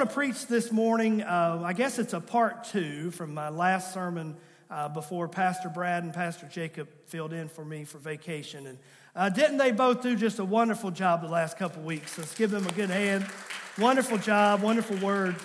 want to preach this morning. Uh, I guess it's a part two from my last sermon uh, before Pastor Brad and Pastor Jacob filled in for me for vacation. And uh, didn't they both do just a wonderful job the last couple weeks? Let's give them a good hand. Wonderful job, wonderful word.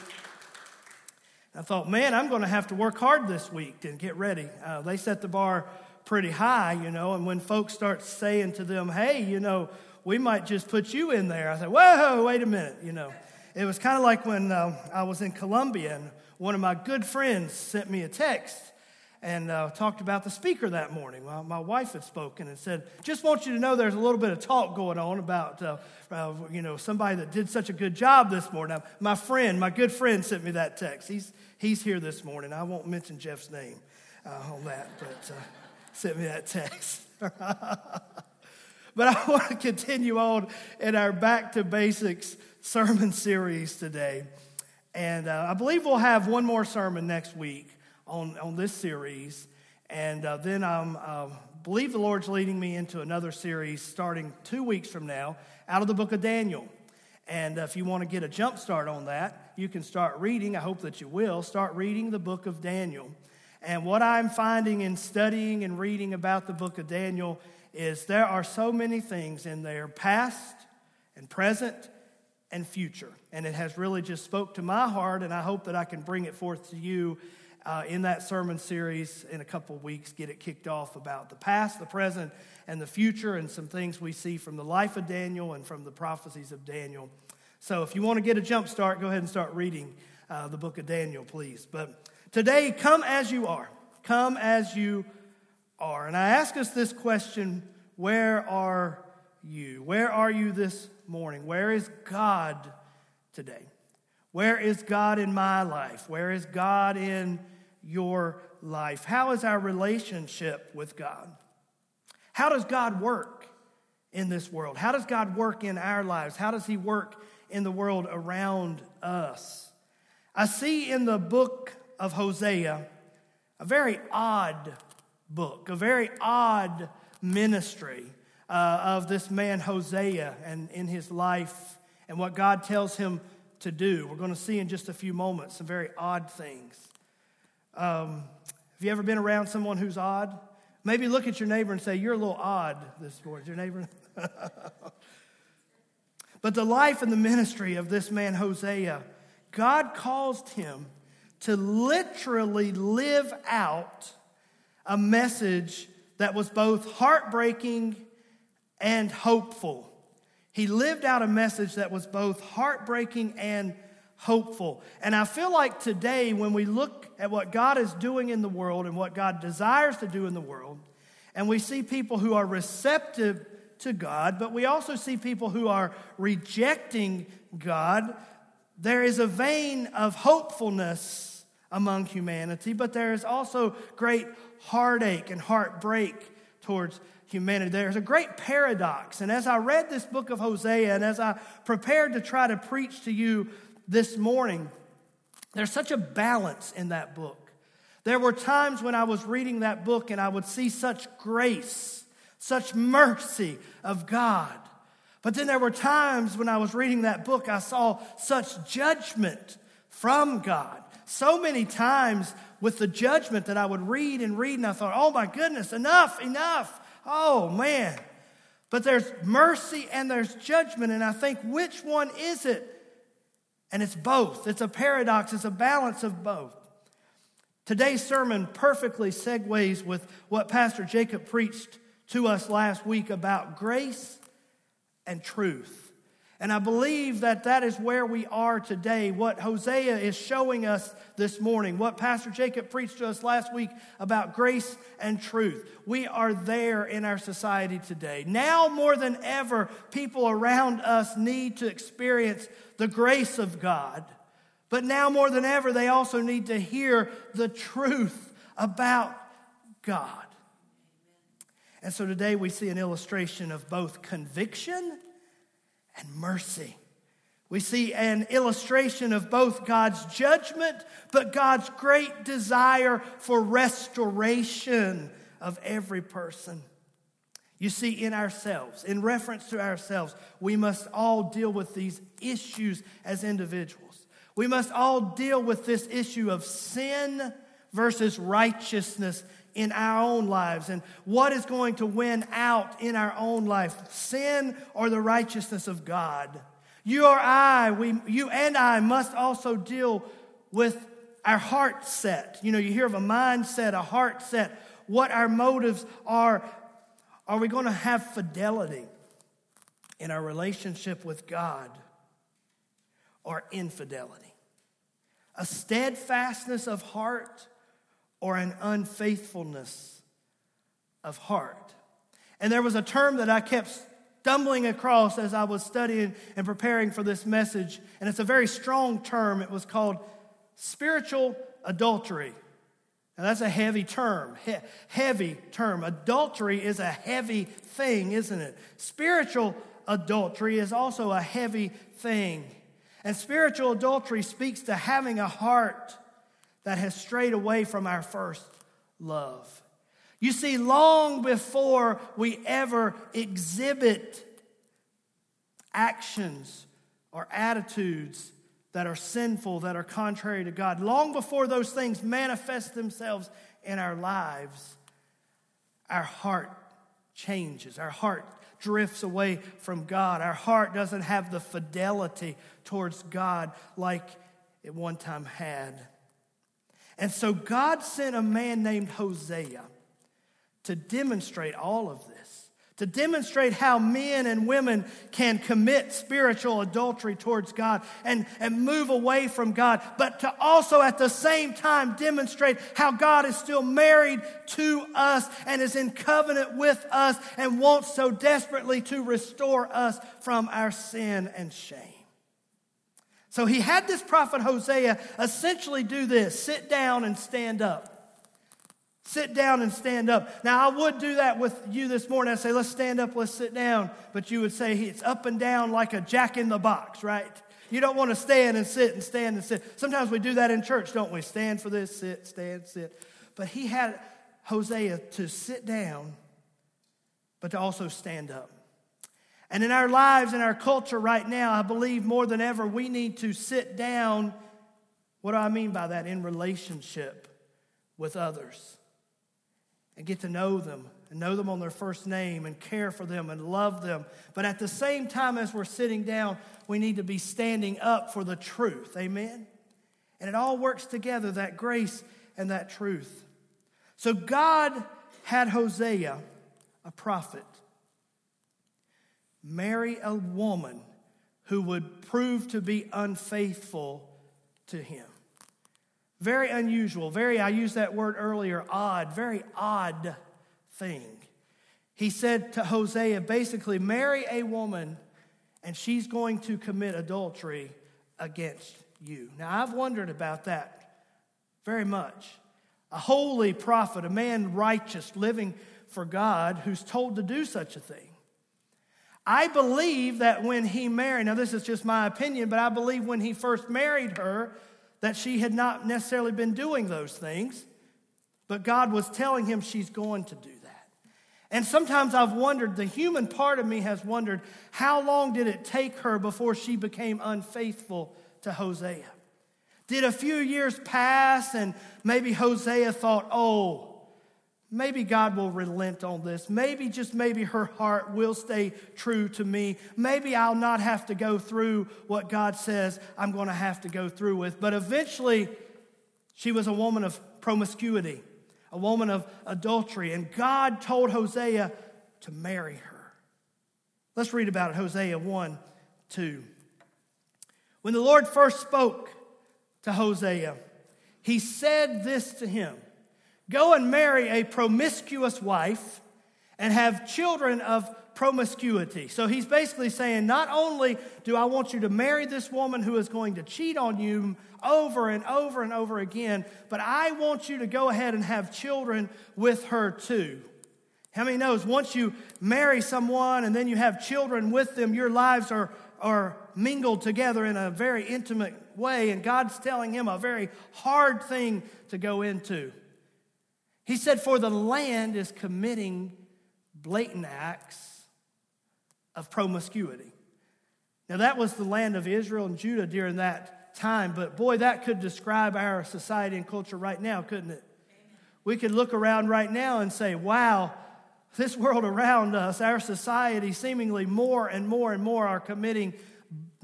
I thought, man, I'm going to have to work hard this week and get ready. Uh, they set the bar pretty high, you know, and when folks start saying to them, hey, you know, we might just put you in there, I said, whoa, wait a minute, you know. It was kind of like when uh, I was in Colombia and one of my good friends sent me a text and uh, talked about the speaker that morning. Well, my wife had spoken and said, "Just want you to know there's a little bit of talk going on about uh, uh, you know somebody that did such a good job this morning." My friend, my good friend, sent me that text. He's he's here this morning. I won't mention Jeff's name uh, on that, but uh, sent me that text. but I want to continue on in our back to basics sermon series today. And uh, I believe we'll have one more sermon next week on, on this series. And uh, then I um, uh, believe the Lord's leading me into another series starting two weeks from now out of the book of Daniel. And uh, if you want to get a jump start on that, you can start reading. I hope that you will start reading the book of Daniel. And what I'm finding in studying and reading about the book of Daniel is there are so many things in there, past and present and future. And it has really just spoke to my heart, and I hope that I can bring it forth to you uh, in that sermon series in a couple weeks, get it kicked off about the past, the present, and the future, and some things we see from the life of Daniel and from the prophecies of Daniel. So if you want to get a jump start, go ahead and start reading uh, the book of Daniel, please. But today, come as you are. Come as you are. And I ask us this question where are you? Where are you this morning? Where is God today? Where is God in my life? Where is God in your life? How is our relationship with God? How does God work in this world? How does God work in our lives? How does He work in the world around us? I see in the book of Hosea a very odd book, a very odd ministry uh, of this man Hosea and in his life and what God tells him to do. We're going to see in just a few moments some very odd things. Um, have you ever been around someone who's odd? Maybe look at your neighbor and say, You're a little odd this morning. Your neighbor? but the life and the ministry of this man, Hosea, God caused him to literally live out a message that was both heartbreaking and hopeful. He lived out a message that was both heartbreaking and hopeful. And I feel like today, when we look at what God is doing in the world and what God desires to do in the world, and we see people who are receptive to God, but we also see people who are rejecting God, there is a vein of hopefulness among humanity, but there is also great heartache and heartbreak towards humanity. There's a great paradox. And as I read this book of Hosea and as I prepared to try to preach to you this morning, there's such a balance in that book. There were times when I was reading that book and I would see such grace, such mercy of God. But then there were times when I was reading that book, I saw such judgment from God. So many times with the judgment that I would read and read, and I thought, oh my goodness, enough, enough. Oh man. But there's mercy and there's judgment, and I think, which one is it? And it's both. It's a paradox, it's a balance of both. Today's sermon perfectly segues with what Pastor Jacob preached to us last week about grace and truth. And I believe that that is where we are today. What Hosea is showing us this morning, what Pastor Jacob preached to us last week about grace and truth. We are there in our society today. Now more than ever, people around us need to experience the grace of God. But now more than ever, they also need to hear the truth about God. And so today we see an illustration of both conviction and mercy. We see an illustration of both God's judgment, but God's great desire for restoration of every person. You see, in ourselves, in reference to ourselves, we must all deal with these issues as individuals. We must all deal with this issue of sin versus righteousness in our own lives and what is going to win out in our own life sin or the righteousness of God. You or I, we, you and I must also deal with our heart set. You know, you hear of a mindset, a heart set, what our motives are. Are we going to have fidelity in our relationship with God or infidelity? A steadfastness of heart or an unfaithfulness of heart. And there was a term that I kept stumbling across as I was studying and preparing for this message, and it's a very strong term. It was called spiritual adultery. Now, that's a heavy term. He- heavy term. Adultery is a heavy thing, isn't it? Spiritual adultery is also a heavy thing. And spiritual adultery speaks to having a heart that has strayed away from our first love. You see, long before we ever exhibit actions or attitudes that are sinful, that are contrary to God, long before those things manifest themselves in our lives, our heart changes. Our heart drifts away from God. Our heart doesn't have the fidelity towards God like it one time had. And so God sent a man named Hosea to demonstrate all of this, to demonstrate how men and women can commit spiritual adultery towards God and, and move away from God, but to also at the same time demonstrate how God is still married to us and is in covenant with us and wants so desperately to restore us from our sin and shame. So he had this prophet Hosea essentially do this sit down and stand up. Sit down and stand up. Now, I would do that with you this morning. I'd say, let's stand up, let's sit down. But you would say, it's up and down like a jack in the box, right? You don't want to stand and sit and stand and sit. Sometimes we do that in church, don't we? Stand for this, sit, stand, sit. But he had Hosea to sit down, but to also stand up. And in our lives, in our culture right now, I believe more than ever, we need to sit down. What do I mean by that? In relationship with others and get to know them and know them on their first name and care for them and love them. But at the same time, as we're sitting down, we need to be standing up for the truth. Amen? And it all works together that grace and that truth. So God had Hosea, a prophet, marry a woman who would prove to be unfaithful to him. Very unusual, very, I used that word earlier, odd, very odd thing. He said to Hosea, basically, marry a woman and she's going to commit adultery against you. Now, I've wondered about that very much. A holy prophet, a man righteous, living for God, who's told to do such a thing. I believe that when he married, now this is just my opinion, but I believe when he first married her, that she had not necessarily been doing those things, but God was telling him she's going to do that. And sometimes I've wondered, the human part of me has wondered, how long did it take her before she became unfaithful to Hosea? Did a few years pass and maybe Hosea thought, oh, Maybe God will relent on this. Maybe, just maybe, her heart will stay true to me. Maybe I'll not have to go through what God says I'm going to have to go through with. But eventually, she was a woman of promiscuity, a woman of adultery, and God told Hosea to marry her. Let's read about it Hosea 1 2. When the Lord first spoke to Hosea, he said this to him. Go and marry a promiscuous wife and have children of promiscuity. So he's basically saying, not only do I want you to marry this woman who is going to cheat on you over and over and over again, but I want you to go ahead and have children with her too. How many knows once you marry someone and then you have children with them, your lives are, are mingled together in a very intimate way, and God's telling him a very hard thing to go into. He said, For the land is committing blatant acts of promiscuity. Now, that was the land of Israel and Judah during that time, but boy, that could describe our society and culture right now, couldn't it? We could look around right now and say, wow, this world around us, our society, seemingly more and more and more are committing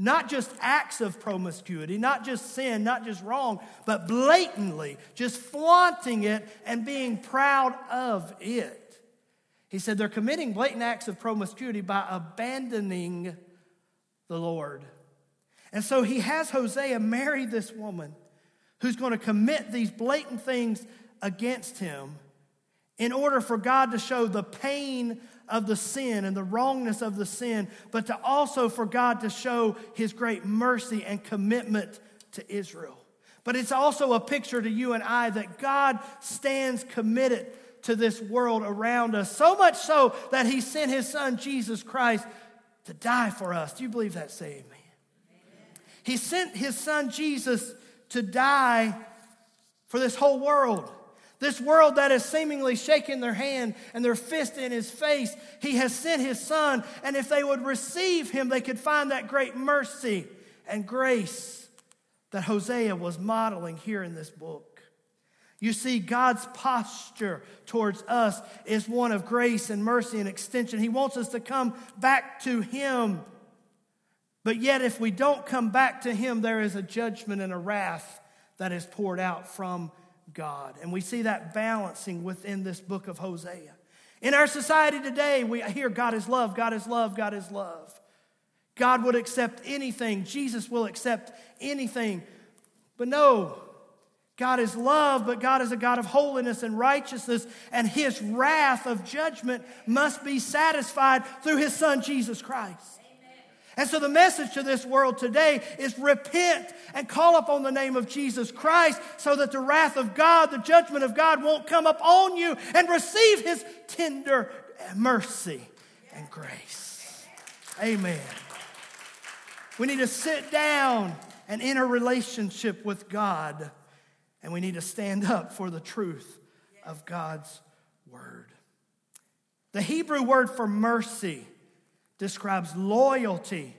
not just acts of promiscuity, not just sin, not just wrong, but blatantly just flaunting it and being proud of it. He said they're committing blatant acts of promiscuity by abandoning the Lord. And so he has Hosea marry this woman who's going to commit these blatant things against him in order for God to show the pain of the sin and the wrongness of the sin, but to also for God to show his great mercy and commitment to Israel. But it's also a picture to you and I that God stands committed to this world around us, so much so that he sent his son Jesus Christ to die for us. Do you believe that? Say amen. He sent his son Jesus to die for this whole world. This world that is seemingly shaking their hand and their fist in his face, he has sent his son. And if they would receive him, they could find that great mercy and grace that Hosea was modeling here in this book. You see, God's posture towards us is one of grace and mercy and extension. He wants us to come back to Him. But yet, if we don't come back to Him, there is a judgment and a wrath that is poured out from God. And we see that balancing within this book of Hosea. In our society today, we hear God is love, God is love, God is love. God would accept anything, Jesus will accept anything. But no, God is love, but God is a God of holiness and righteousness, and his wrath of judgment must be satisfied through his son, Jesus Christ. And so the message to this world today is repent and call upon the name of Jesus Christ so that the wrath of God, the judgment of God won't come upon you and receive his tender mercy and grace. Amen. We need to sit down and enter relationship with God, and we need to stand up for the truth of God's word. The Hebrew word for mercy describes loyalty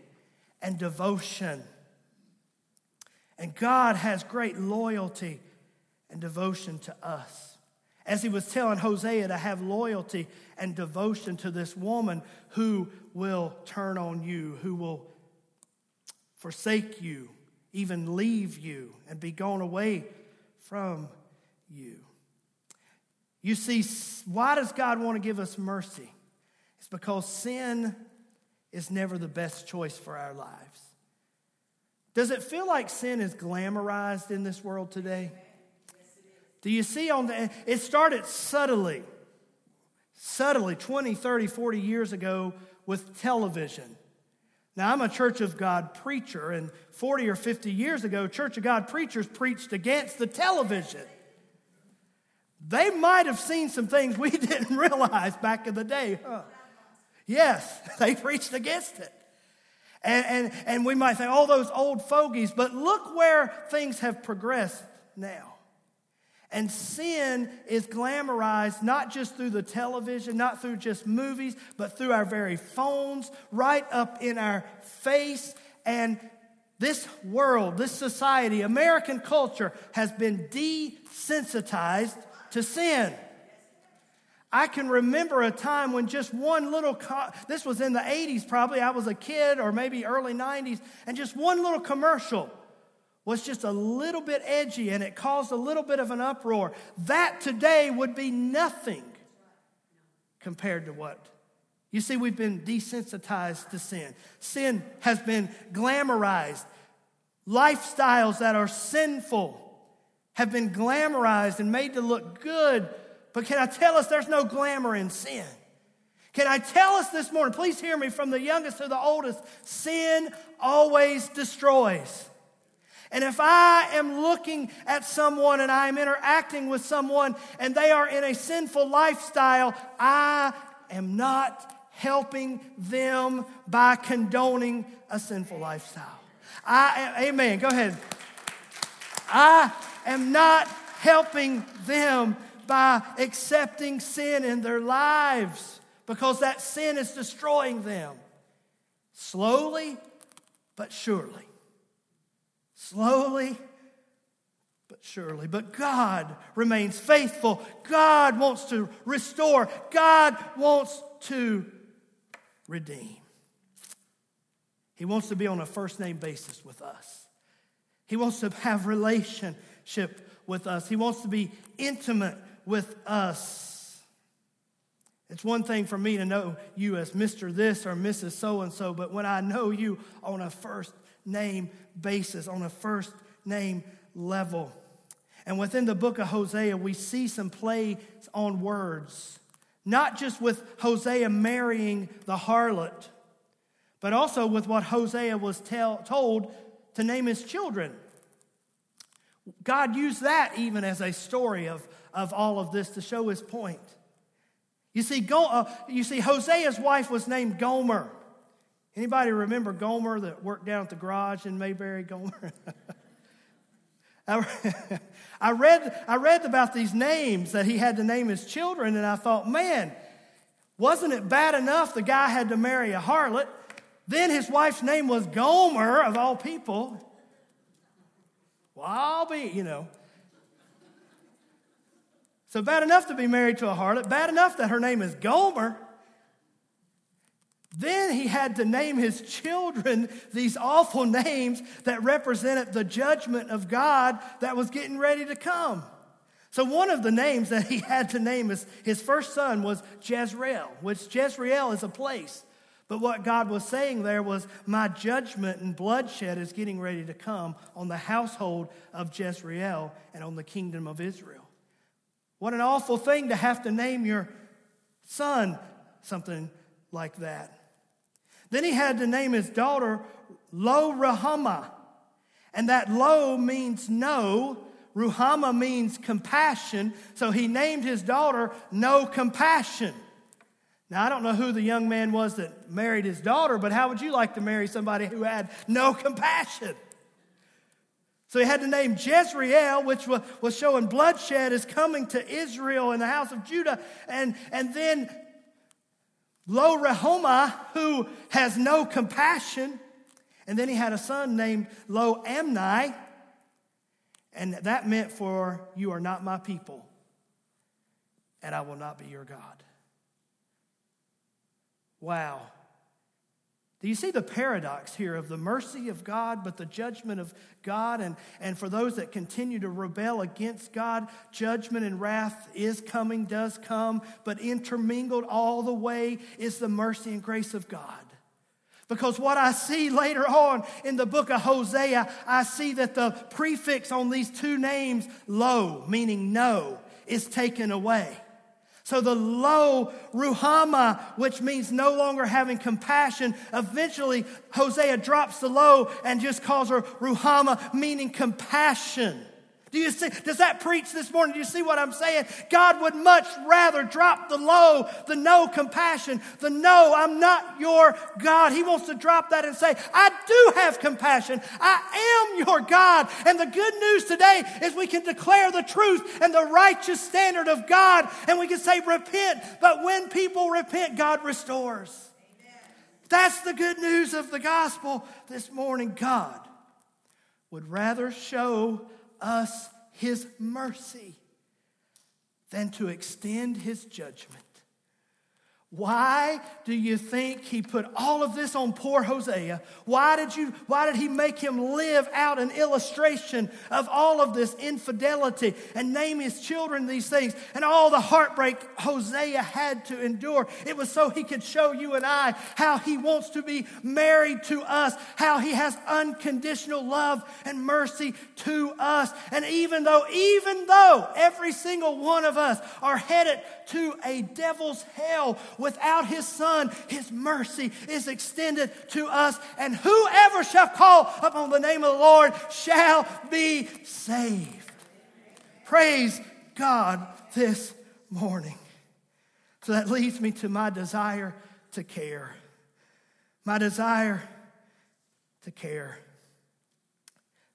and devotion. And God has great loyalty and devotion to us. As he was telling Hosea to have loyalty and devotion to this woman who will turn on you, who will forsake you, even leave you, and be gone away from you. You see, why does God want to give us mercy? It's because sin is never the best choice for our lives. Does it feel like sin is glamorized in this world today? Do you see on the it started subtly. Subtly 20, 30, 40 years ago with television. Now, I'm a Church of God preacher, and 40 or 50 years ago, Church of God preachers preached against the television. They might have seen some things we didn't realize back in the day, huh? Yes, they preached against it. And, and, and we might think, oh, those old fogies, but look where things have progressed now. And sin is glamorized not just through the television, not through just movies, but through our very phones, right up in our face. And this world, this society, American culture has been desensitized to sin. I can remember a time when just one little, co- this was in the 80s probably, I was a kid or maybe early 90s, and just one little commercial was just a little bit edgy and it caused a little bit of an uproar. That today would be nothing compared to what. You see, we've been desensitized to sin. Sin has been glamorized. Lifestyles that are sinful have been glamorized and made to look good but can I tell us there's no glamour in sin? Can I tell us this morning, please hear me from the youngest to the oldest, sin always destroys. And if I am looking at someone and I am interacting with someone and they are in a sinful lifestyle, I am not helping them by condoning a sinful lifestyle. I, am, amen. Go ahead. I am not helping them by accepting sin in their lives because that sin is destroying them. Slowly, but surely. slowly but surely. But God remains faithful. God wants to restore. God wants to redeem. He wants to be on a first name basis with us. He wants to have relationship with us. He wants to be intimate with us. It's one thing for me to know you as Mr. This or Mrs. So and so, but when I know you on a first name basis, on a first name level. And within the book of Hosea, we see some plays on words, not just with Hosea marrying the harlot, but also with what Hosea was tell, told to name his children. God used that even as a story of, of all of this to show his point. You see, Go, uh, you see, Hosea's wife was named Gomer. Anybody remember Gomer that worked down at the garage in Mayberry? Gomer. I read, I read about these names that he had to name his children, and I thought, man, wasn't it bad enough the guy had to marry a harlot? Then his wife's name was Gomer, of all people. Well, I'll be, you know. So bad enough to be married to a harlot, bad enough that her name is Gomer. Then he had to name his children these awful names that represented the judgment of God that was getting ready to come. So, one of the names that he had to name his, his first son was Jezreel, which Jezreel is a place. But what God was saying there was, My judgment and bloodshed is getting ready to come on the household of Jezreel and on the kingdom of Israel. What an awful thing to have to name your son something like that. Then he had to name his daughter Lo Ruhamah. And that Lo means no, Ruhama means compassion. So he named his daughter No Compassion. Now, I don't know who the young man was that married his daughter, but how would you like to marry somebody who had no compassion? So he had to name Jezreel, which was was showing bloodshed is coming to Israel in the house of Judah. And, and then Lo Ruhamah, who has no compassion. And then he had a son named Lo Ammi, and that meant for you are not my people, and I will not be your God. Wow. Do you see the paradox here of the mercy of God, but the judgment of God? And, and for those that continue to rebel against God, judgment and wrath is coming, does come, but intermingled all the way is the mercy and grace of God. Because what I see later on in the book of Hosea, I see that the prefix on these two names, lo, meaning no, is taken away. So the Lo Ruhamah, which means no longer having compassion, eventually Hosea drops the Lo and just calls her Ruhamah, meaning compassion. Do you see? Does that preach this morning? Do you see what I'm saying? God would much rather drop the low, the no compassion, the no, I'm not your God. He wants to drop that and say, I do have compassion. I am your God. And the good news today is we can declare the truth and the righteous standard of God and we can say, repent. But when people repent, God restores. That's the good news of the gospel this morning. God would rather show us his mercy than to extend his judgment. Why do you think he put all of this on poor Hosea? Why did, you, why did he make him live out an illustration of all of this infidelity and name his children these things and all the heartbreak Hosea had to endure? It was so he could show you and I how he wants to be married to us, how he has unconditional love and mercy to us. And even though, even though every single one of us are headed to a devil's hell, without his son, his mercy is extended to us. And whoever shall call upon the name of the Lord shall be saved. Praise God this morning. So that leads me to my desire to care. My desire to care.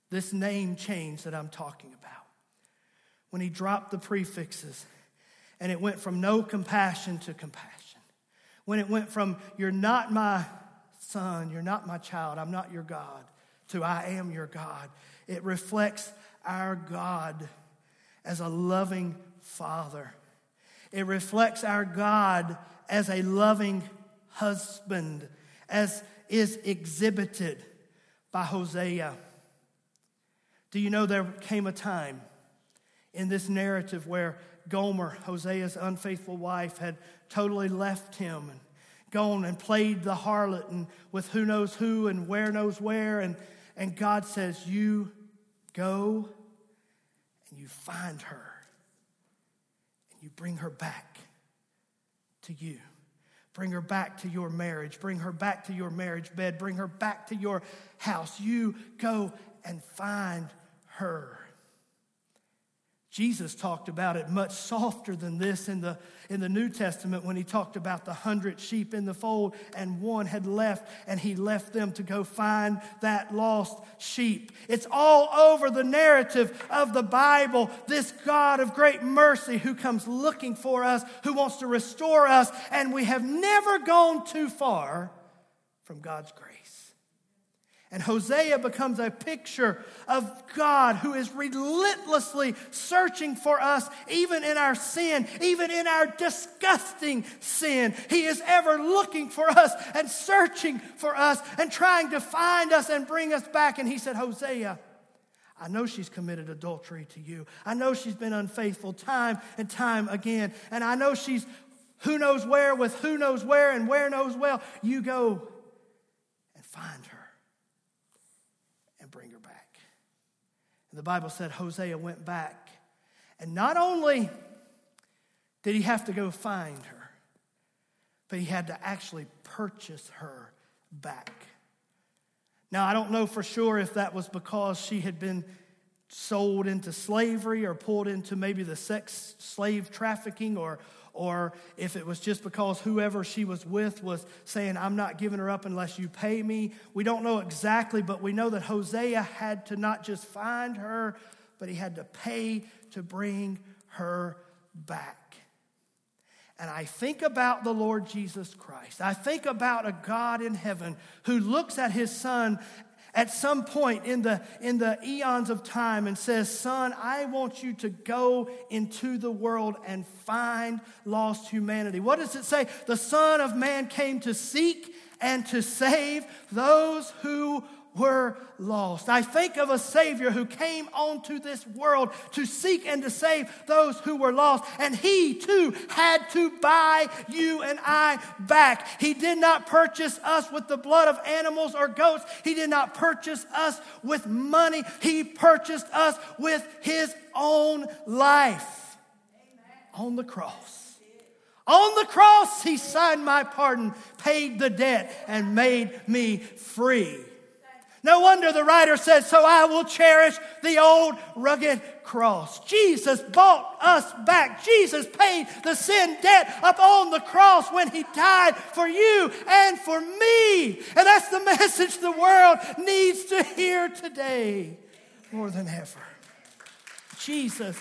This name change that I'm talking about. When he dropped the prefixes and it went from no compassion to compassion when it went from, You're not my son, you're not my child, I'm not your God, to I am your God. It reflects our God as a loving Father. It reflects our God as a loving husband, as is exhibited by Hosea. Do you know there came a time in this narrative where Gomer, Hosea's unfaithful wife, had totally left him and gone and played the harlot and with who knows who and where knows where. And, and God says, You go and you find her and you bring her back to you. Bring her back to your marriage. Bring her back to your marriage bed. Bring her back to your house. You go and find her. Jesus talked about it much softer than this in the, in the New Testament when he talked about the hundred sheep in the fold and one had left and he left them to go find that lost sheep. It's all over the narrative of the Bible. This God of great mercy who comes looking for us, who wants to restore us, and we have never gone too far from God's grace. And Hosea becomes a picture of God who is relentlessly searching for us, even in our sin, even in our disgusting sin. He is ever looking for us and searching for us and trying to find us and bring us back. And he said, Hosea, I know she's committed adultery to you. I know she's been unfaithful time and time again. And I know she's who knows where with who knows where and where knows well. You go and find her back. And the Bible said Hosea went back. And not only did he have to go find her, but he had to actually purchase her back. Now, I don't know for sure if that was because she had been sold into slavery or pulled into maybe the sex slave trafficking or, or if it was just because whoever she was with was saying, I'm not giving her up unless you pay me. We don't know exactly, but we know that Hosea had to not just find her, but he had to pay to bring her back. And I think about the Lord Jesus Christ. I think about a God in heaven who looks at his son at some point in the, in the eons of time and says, Son, I want you to go into the world and find lost humanity. What does it say? The Son of Man came to seek and to save those who were lost. I think of a Savior who came onto this world to seek and to save those who were lost. And He too had to buy you and I back. He did not purchase us with the blood of animals or goats, He did not purchase us with money. He purchased us with His own life Amen. on the cross. On the cross, he signed my pardon, paid the debt, and made me free. No wonder the writer says, So I will cherish the old rugged cross. Jesus bought us back. Jesus paid the sin debt upon the cross when he died for you and for me. And that's the message the world needs to hear today more than ever. Jesus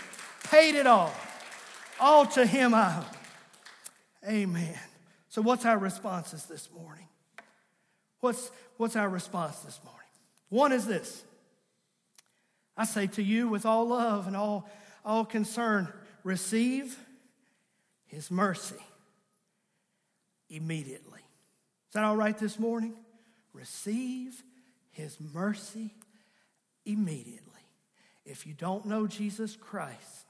paid it all. All to him I owe. Amen. So, what's our responses this morning? What's, what's our response this morning? One is this I say to you with all love and all, all concern, receive his mercy immediately. Is that all right this morning? Receive his mercy immediately. If you don't know Jesus Christ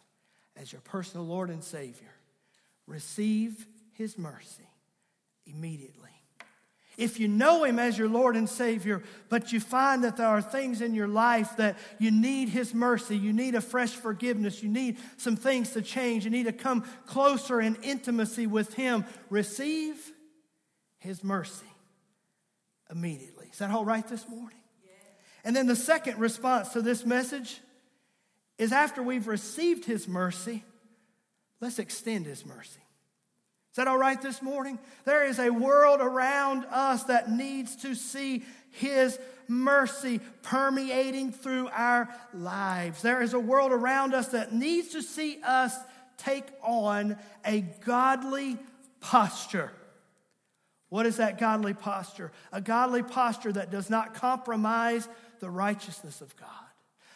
as your personal Lord and Savior, receive his mercy immediately. If you know Him as your Lord and Savior, but you find that there are things in your life that you need His mercy, you need a fresh forgiveness, you need some things to change, you need to come closer in intimacy with Him, receive His mercy immediately. Is that all right this morning? And then the second response to this message is after we've received His mercy, let's extend His mercy. Is that all right this morning? There is a world around us that needs to see His mercy permeating through our lives. There is a world around us that needs to see us take on a godly posture. What is that godly posture? A godly posture that does not compromise the righteousness of God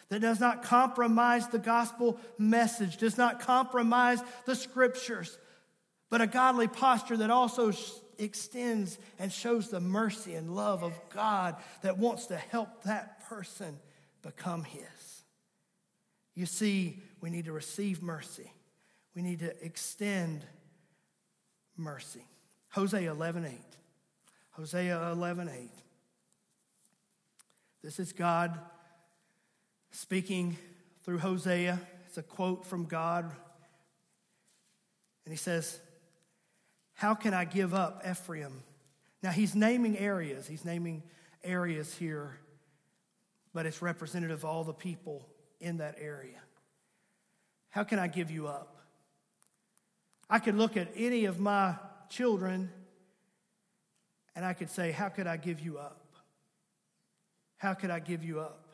that does not compromise the gospel message, does not compromise the scriptures, but a godly posture that also extends and shows the mercy and love of God that wants to help that person become His. You see, we need to receive mercy, we need to extend mercy. Hosea 11 8. Hosea 11 8. This is God speaking through Hosea. It's a quote from God. And he says, How can I give up Ephraim? Now he's naming areas. He's naming areas here, but it's representative of all the people in that area. How can I give you up? I could look at any of my children and I could say, How could I give you up? How could I give you up?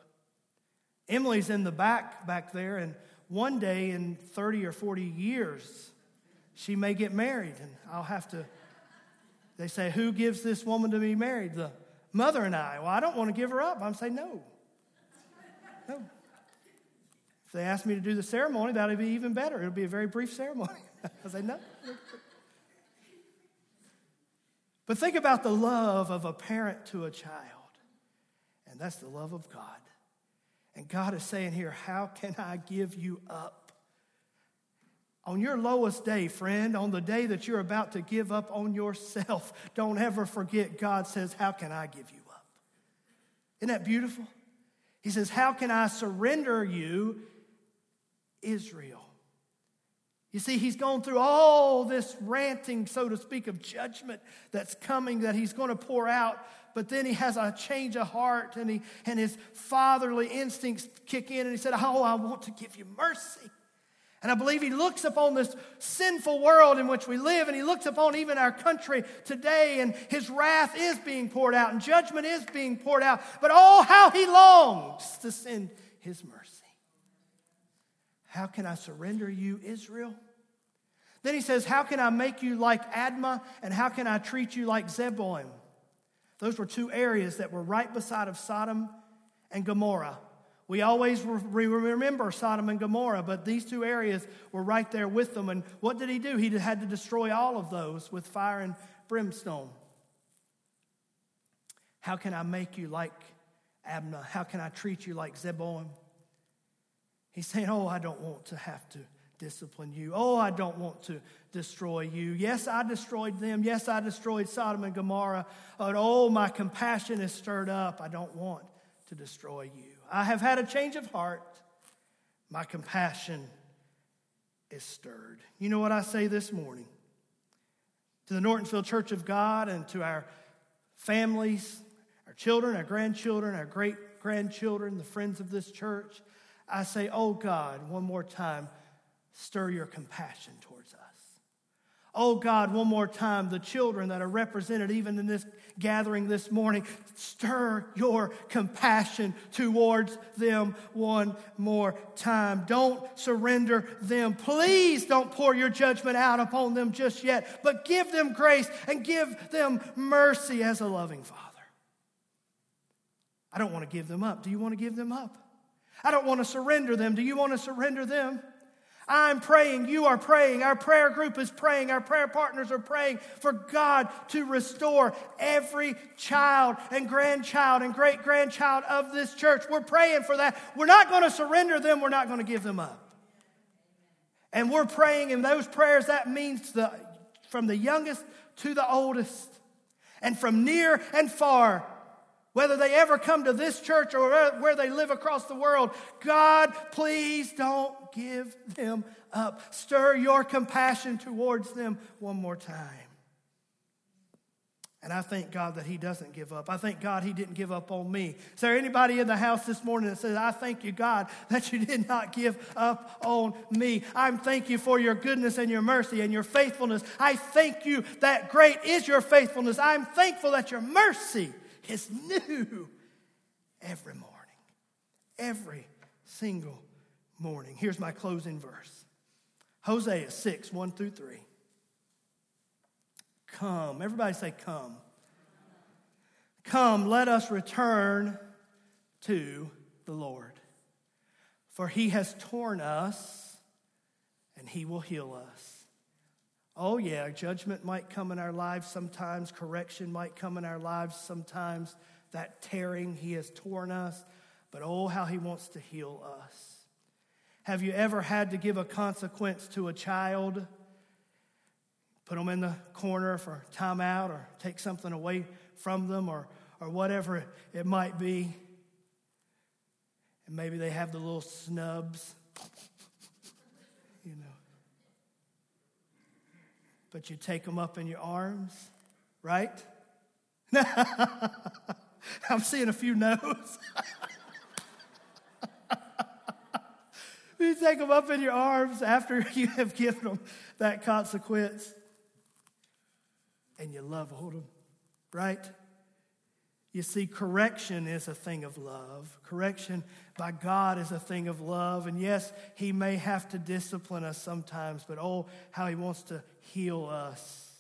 Emily's in the back back there, and one day in 30 or 40 years, she may get married, and I'll have to. They say, Who gives this woman to be married? The mother and I. Well, I don't want to give her up. I'm saying, No. No. If they ask me to do the ceremony, that'll be even better. It'll be a very brief ceremony. I say, No. But think about the love of a parent to a child, and that's the love of God. And God is saying here, How can I give you up? On your lowest day, friend, on the day that you're about to give up on yourself, don't ever forget God says, How can I give you up? Isn't that beautiful? He says, How can I surrender you, Israel? You see, he's gone through all this ranting, so to speak, of judgment that's coming that he's going to pour out but then he has a change of heart and, he, and his fatherly instincts kick in and he said, Oh, I want to give you mercy. And I believe he looks upon this sinful world in which we live, and he looks upon even our country today, and his wrath is being poured out, and judgment is being poured out. But oh, how he longs to send his mercy. How can I surrender you, Israel? Then he says, How can I make you like Admah, and how can I treat you like Zeboim? Those were two areas that were right beside of Sodom and Gomorrah. We always remember Sodom and Gomorrah, but these two areas were right there with them. And what did he do? He had to destroy all of those with fire and brimstone. How can I make you like Admah? How can I treat you like Zeboim? He's saying, Oh, I don't want to have to discipline you. Oh, I don't want to destroy you. Yes, I destroyed them. Yes, I destroyed Sodom and Gomorrah. But oh, my compassion is stirred up. I don't want to destroy you. I have had a change of heart. My compassion is stirred. You know what I say this morning? To the Nortonville Church of God and to our families, our children, our grandchildren, our great grandchildren, the friends of this church, I say, oh God, one more time, stir your compassion towards us. Oh God, one more time, the children that are represented even in this gathering this morning, stir your compassion towards them one more time. Don't surrender them. Please don't pour your judgment out upon them just yet, but give them grace and give them mercy as a loving Father. I don't want to give them up. Do you want to give them up? I don't want to surrender them. Do you want to surrender them? I'm praying, you are praying, our prayer group is praying, our prayer partners are praying for God to restore every child and grandchild and great grandchild of this church. We're praying for that. We're not going to surrender them, we're not going to give them up. And we're praying in those prayers, that means the, from the youngest to the oldest, and from near and far, whether they ever come to this church or where they live across the world, God, please don't give them up. Stir your compassion towards them one more time. And I thank God that He doesn't give up. I thank God He didn't give up on me. Is there anybody in the house this morning that says, I thank you, God, that you did not give up on me? I thank you for your goodness and your mercy and your faithfulness. I thank you that great is your faithfulness. I'm thankful that your mercy is new every morning, every single morning. Here's my closing verse Hosea 6, 1 through 3. Come, everybody say, Come. Come, let us return to the Lord. For he has torn us, and he will heal us. Oh, yeah, judgment might come in our lives sometimes, correction might come in our lives sometimes. That tearing, he has torn us, but oh, how he wants to heal us. Have you ever had to give a consequence to a child? Put them in the corner for timeout or take something away from them or, or whatever it might be. And maybe they have the little snubs, you know. But you take them up in your arms, right? I'm seeing a few no's. you take them up in your arms after you have given them that consequence and you love hold them, right? You see, correction is a thing of love. Correction by God is a thing of love. And yes, He may have to discipline us sometimes, but oh, how He wants to heal us.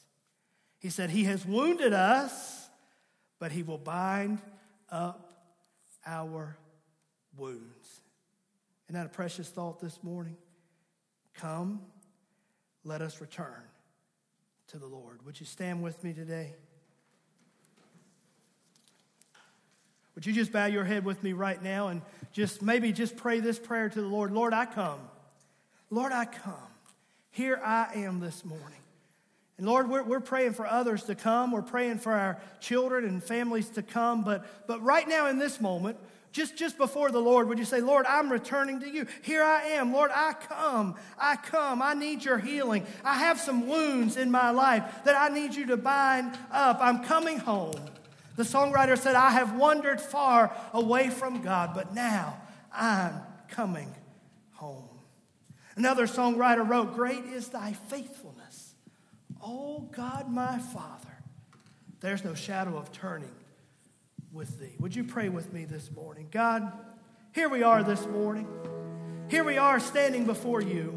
He said, He has wounded us, but He will bind up our wounds. Isn't that a precious thought this morning? Come, let us return to the Lord. Would you stand with me today? Would you just bow your head with me right now and just maybe just pray this prayer to the Lord? Lord, I come. Lord, I come. Here I am this morning. And Lord, we're, we're praying for others to come. We're praying for our children and families to come. But, but right now in this moment, just, just before the Lord, would you say, Lord, I'm returning to you. Here I am. Lord, I come. I come. I need your healing. I have some wounds in my life that I need you to bind up. I'm coming home. The songwriter said, I have wandered far away from God, but now I'm coming home. Another songwriter wrote, Great is thy faithfulness, O God my Father. There's no shadow of turning with thee. Would you pray with me this morning? God, here we are this morning. Here we are standing before you,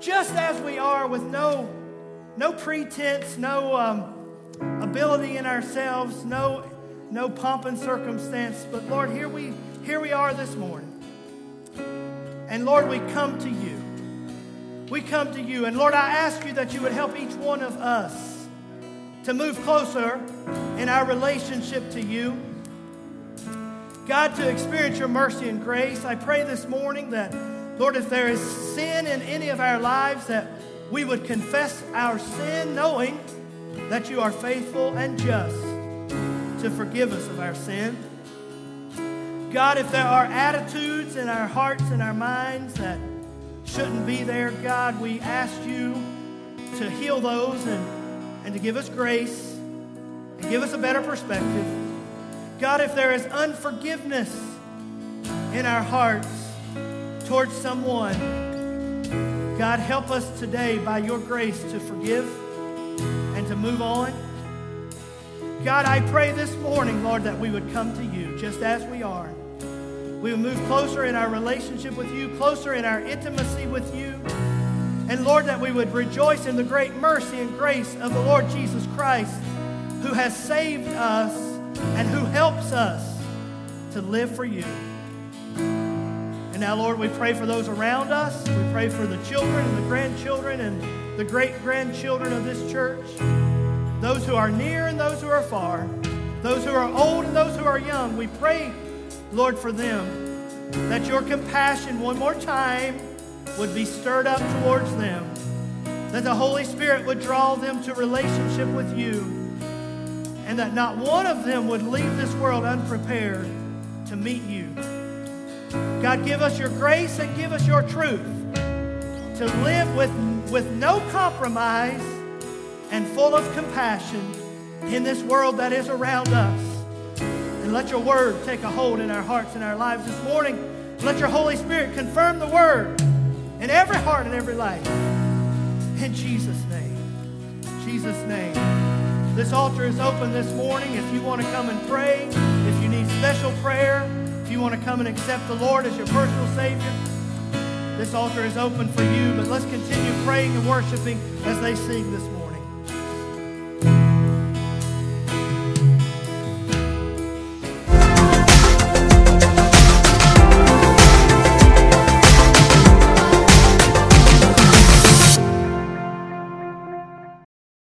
just as we are with no, no pretense, no. Um, ability in ourselves, no, no pomp and circumstance. But Lord, here we, here we are this morning. And Lord, we come to you. We come to you. And Lord, I ask you that you would help each one of us to move closer in our relationship to you. God, to experience your mercy and grace. I pray this morning that, Lord, if there is sin in any of our lives, that we would confess our sin, knowing that you are faithful and just to forgive us of our sin. God, if there are attitudes in our hearts and our minds that shouldn't be there, God, we ask you to heal those and, and to give us grace and give us a better perspective. God, if there is unforgiveness in our hearts towards someone, God, help us today by your grace to forgive to move on. God, I pray this morning, Lord, that we would come to you just as we are. We would move closer in our relationship with you, closer in our intimacy with you. And Lord, that we would rejoice in the great mercy and grace of the Lord Jesus Christ, who has saved us and who helps us to live for you. And now, Lord, we pray for those around us. We pray for the children and the grandchildren and the great grandchildren of this church, those who are near and those who are far, those who are old and those who are young. We pray, Lord, for them that your compassion one more time would be stirred up towards them, that the Holy Spirit would draw them to relationship with you, and that not one of them would leave this world unprepared to meet you. God, give us your grace and give us your truth to live with, with no compromise and full of compassion in this world that is around us. And let your word take a hold in our hearts and our lives this morning. Let your Holy Spirit confirm the word in every heart and every life. In Jesus' name. Jesus' name. This altar is open this morning. If you want to come and pray, if you need special prayer, if you want to come and accept the Lord as your personal Savior, this altar is open for you, but let's continue praying and worshiping as they sing this morning.